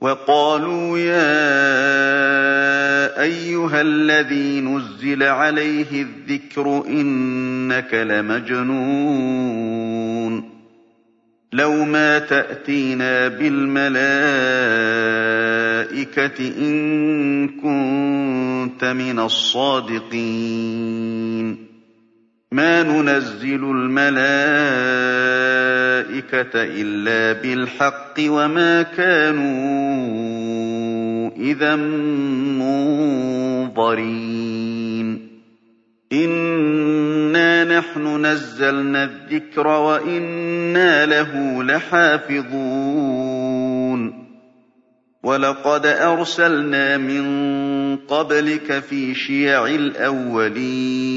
وقالوا يا أيها الذي نزل عليه الذكر إنك لمجنون لو ما تأتينا بالملائكة إن كنت من الصادقين ما ننزل الملائكة إلا بالحق وما كانوا إذا منظرين. إنا نحن نزلنا الذكر وإنا له لحافظون. ولقد أرسلنا من قبلك في شيع الأولين.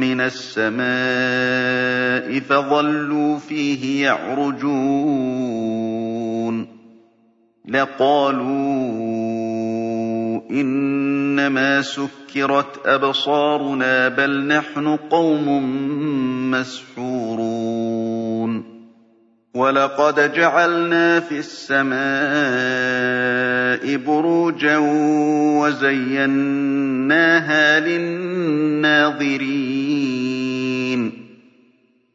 من السماء فظلوا فيه يعرجون لقالوا إنما سكرت أبصارنا بل نحن قوم مسحورون ولقد جعلنا في السماء بروجا وزيناها للناظرين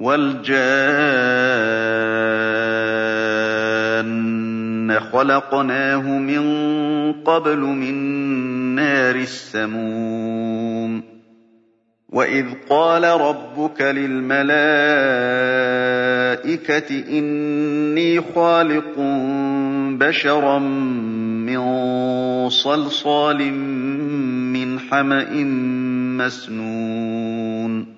وَالْجَانَّ خَلَقْنَاهُ مِن قَبْلُ مِن نَّارِ السَّمُومِ. وَإِذْ قَالَ رَبُّكَ لِلْمَلَائِكَةِ إِنِّي خَالِقٌ بَشَرًا مِّن صَلْصَالٍ مِّنْ حَمَإٍ مَّسْنُونٍ.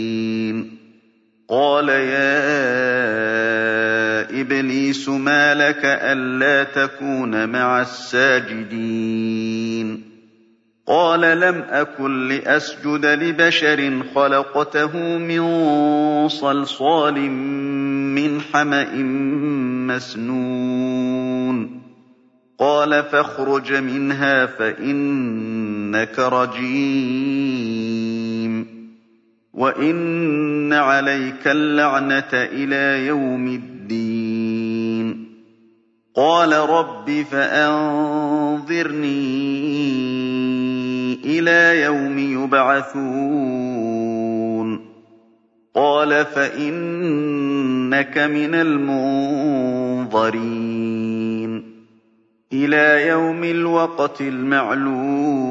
قَالَ يَا إِبْلِيسُ مَا لَكَ أَلَّا تَكُونَ مَعَ السَّاجِدِينَ قَالَ لَمْ أَكُن لِّأَسْجُدَ لِبَشَرٍ خَلَقْتَهُ مِن صَلْصَالٍ مِّنْ حَمَإٍ مَّسْنُونٍ قَالَ فَاخْرُجْ مِنْهَا فَإِنَّكَ رَجِيمٌ وَإِنَّ عَلَيْكَ اللَّعْنَةَ إِلَىٰ يَوْمِ الدِّينِ. قَالَ رَبِّ فَأَنظِرْنِي إِلَىٰ يَوْمِ يُبْعَثُونَ. قَالَ فَإِنَّكَ مِنَ الْمُنظَرِينَ. إِلَىٰ يَوْمِ الْوَقْتِ الْمَعْلُومِ.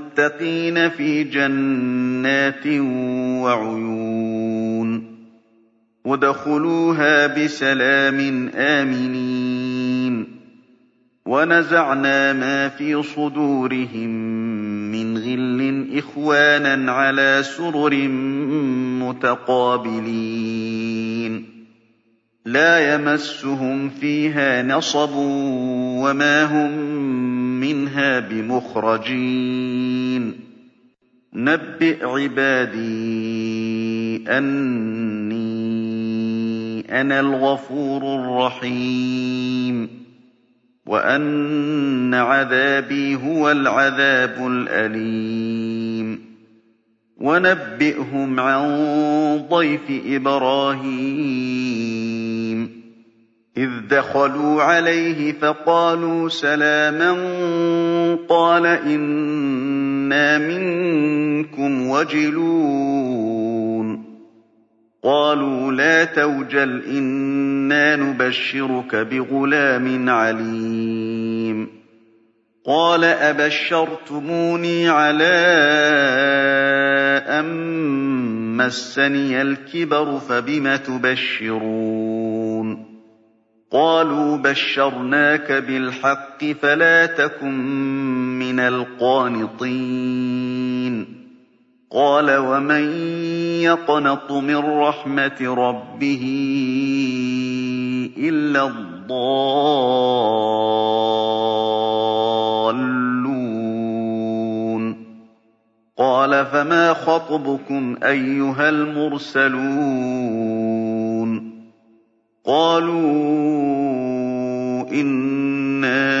فِي جَنَّاتٍ وَعُيُونٍ ادْخُلُوهَا بِسَلَامٍ آمِنِينَ وَنَزَعْنَا مَا فِي صُدُورِهِم مِّنْ غِلٍّ إِخْوَانًا عَلَىٰ سُرُرٍ مُّتَقَابِلِينَ لَا يَمَسُّهُمْ فِيهَا نَصَبٌ وَمَا هُم مِّنْهَا بِمُخْرَجِينَ نَبِّئْ عِبَادِي أَنِّي أَنَا الْغَفُورُ الرَّحِيمُ. وَأَنَّ عَذَابِي هُوَ الْعَذَابُ الْأَلِيمُ. وَنَبِّئْهُمْ عَن ضَيْفِ إِبْرَاهِيمَ. إِذْ دَخَلُوا عَلَيْهِ فَقَالُوا سَلَامًا قَالَ مِنكُمْ وَجِلُونَ. قَالُوا لَا تَوْجَلْ إِنَّا نُبَشِّرُكَ بِغُلَامٍ عَلِيمٍ. قَالَ أَبَشَّرْتُمُونِي عَلَىٰ أَن مَّسَّنِيَ الْكِبَرُ فَبِمَ تُبَشِّرُونَ؟ قَالُوا بَشَّرْنَاكَ بِالْحَقِّ فَلَا تَكُن مِّنَ الْقَانِطِينَ. قَالَ وَمَن يَقْنَطُ مِن رَّحْمَةِ رَبِّهِ إِلَّا الضَّالُّونَ. قَالَ فَمَا خَطْبُكُمْ أَيُّهَا الْمُرْسَلُونَ؟ قَالُوا إِنَّا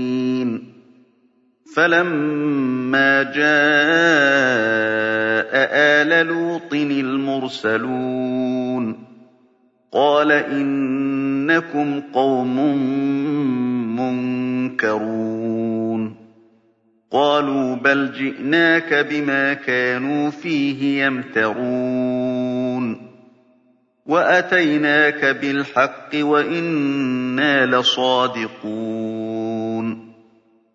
فَلَمَّا جَاءَ آلَ لُوطٍ الْمُرْسَلُونَ قَالَ إِنَّكُمْ قَوْمٌ مُّنكَرُونَ قَالُوا بَلْ جِئْنَاكَ بِمَا كَانُوا فِيهِ يَمْتَرُونَ وَأَتَيْنَاكَ بِالْحَقِّ وَإِنَّا لَصَادِقُونَ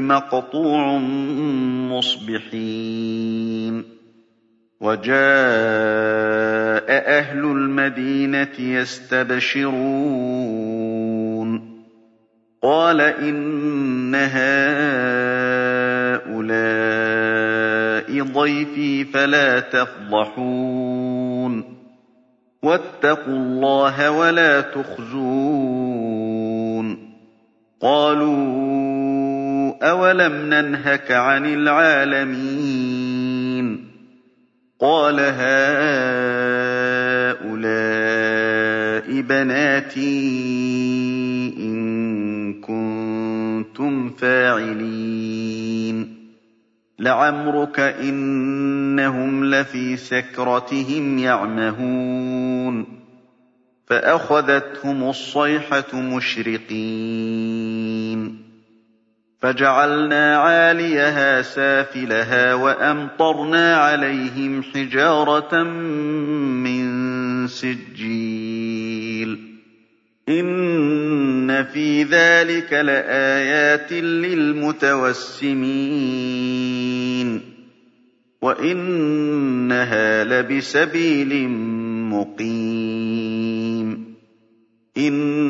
مَقْطُوعٌ مُّصْبِحِينَ وَجَاءَ أَهْلُ الْمَدِينَةِ يَسْتَبْشِرُونَ قَالَ إِنَّ هَٰؤُلَاءِ ضَيْفِي فَلَا تَفْضَحُونِ وَاتَّقُوا اللَّهَ وَلَا تُخْزُونِ قَالُوا أَوَلَمْ نَنْهَكَ عَنِ الْعَالَمِينَ قَالَ هَٰؤُلَاءِ بَنَاتِي إِن كُنتُمْ فَاعِلِينَ لَعَمْرُكَ إِنَّهُمْ لَفِي سَكْرَتِهِمْ يَعْمَهُونَ فَأَخَذَتْهُمُ الصَّيْحَةُ مُشْرِقِينَ فَجَعَلْنَا عَالِيَهَا سَافِلَهَا وَأَمْطَرْنَا عَلَيْهِمْ حِجَارَةً مِّن سِجِّيلٍ. إِنَّ فِي ذَٰلِكَ لَآيَاتٍ لِّلْمُتَوَسِّمِينَ. وَإِنَّهَا لَبِسَبِيلٍ مُّقِيمٍ. إِنَّ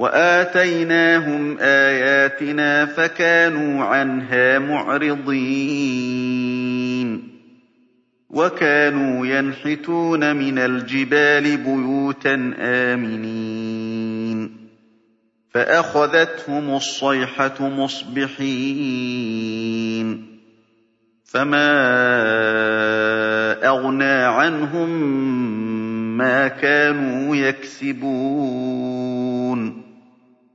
وَآتَيْنَاهُمْ آيَاتِنَا فَكَانُوا عَنْهَا مُعْرِضِينَ. وَكَانُوا يَنْحِتُونَ مِنَ الْجِبَالِ بُيُوتًا آمِنِينَ. فَأَخَذَتْهُمُ الصَّيْحَةُ مُصْبِحِينَ. فَمَا أَغْنَىٰ عَنْهُم مَّا كَانُوا يَكْسِبُونَ.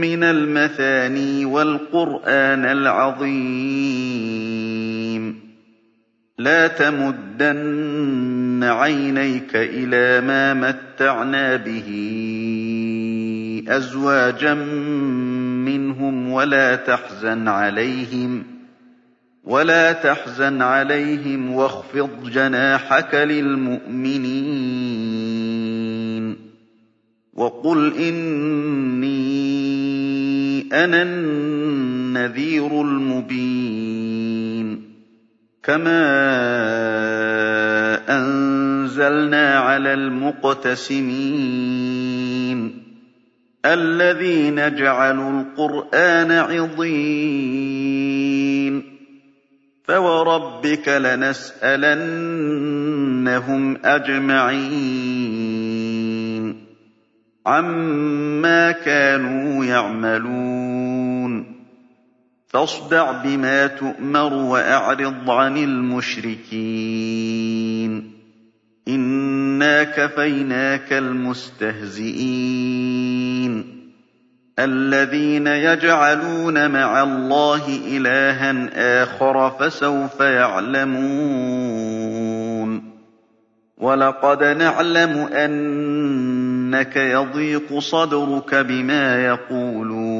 مِّنَ الْمَثَانِي وَالْقُرْآنَ الْعَظِيمَ. لَا تَمُدَّنَّ عَيْنَيْكَ إِلَىٰ مَا مَتَّعْنَا بِهِ أَزْوَاجًا مِّنْهُمْ وَلَا تَحْزَنْ عَلَيْهِمْ ولا تحزن عليهم واخفض جناحك للمؤمنين. وقل إني أنا النذير المبين. كما أنزلنا على المقتسمين. الذين جعلوا القرآن عضين. فَوَرَبِّكَ لَنَسْأَلَنَّهُمْ أَجْمَعِينَ. عَمَّا كَانُوا يَعْمَلُونَ. فاصدع بما تؤمر وأعرض عن المشركين. إنا كفيناك المستهزئين. الذين يجعلون مع الله إلها آخر فسوف يعلمون. ولقد نعلم أنك يضيق صدرك بما يقولون.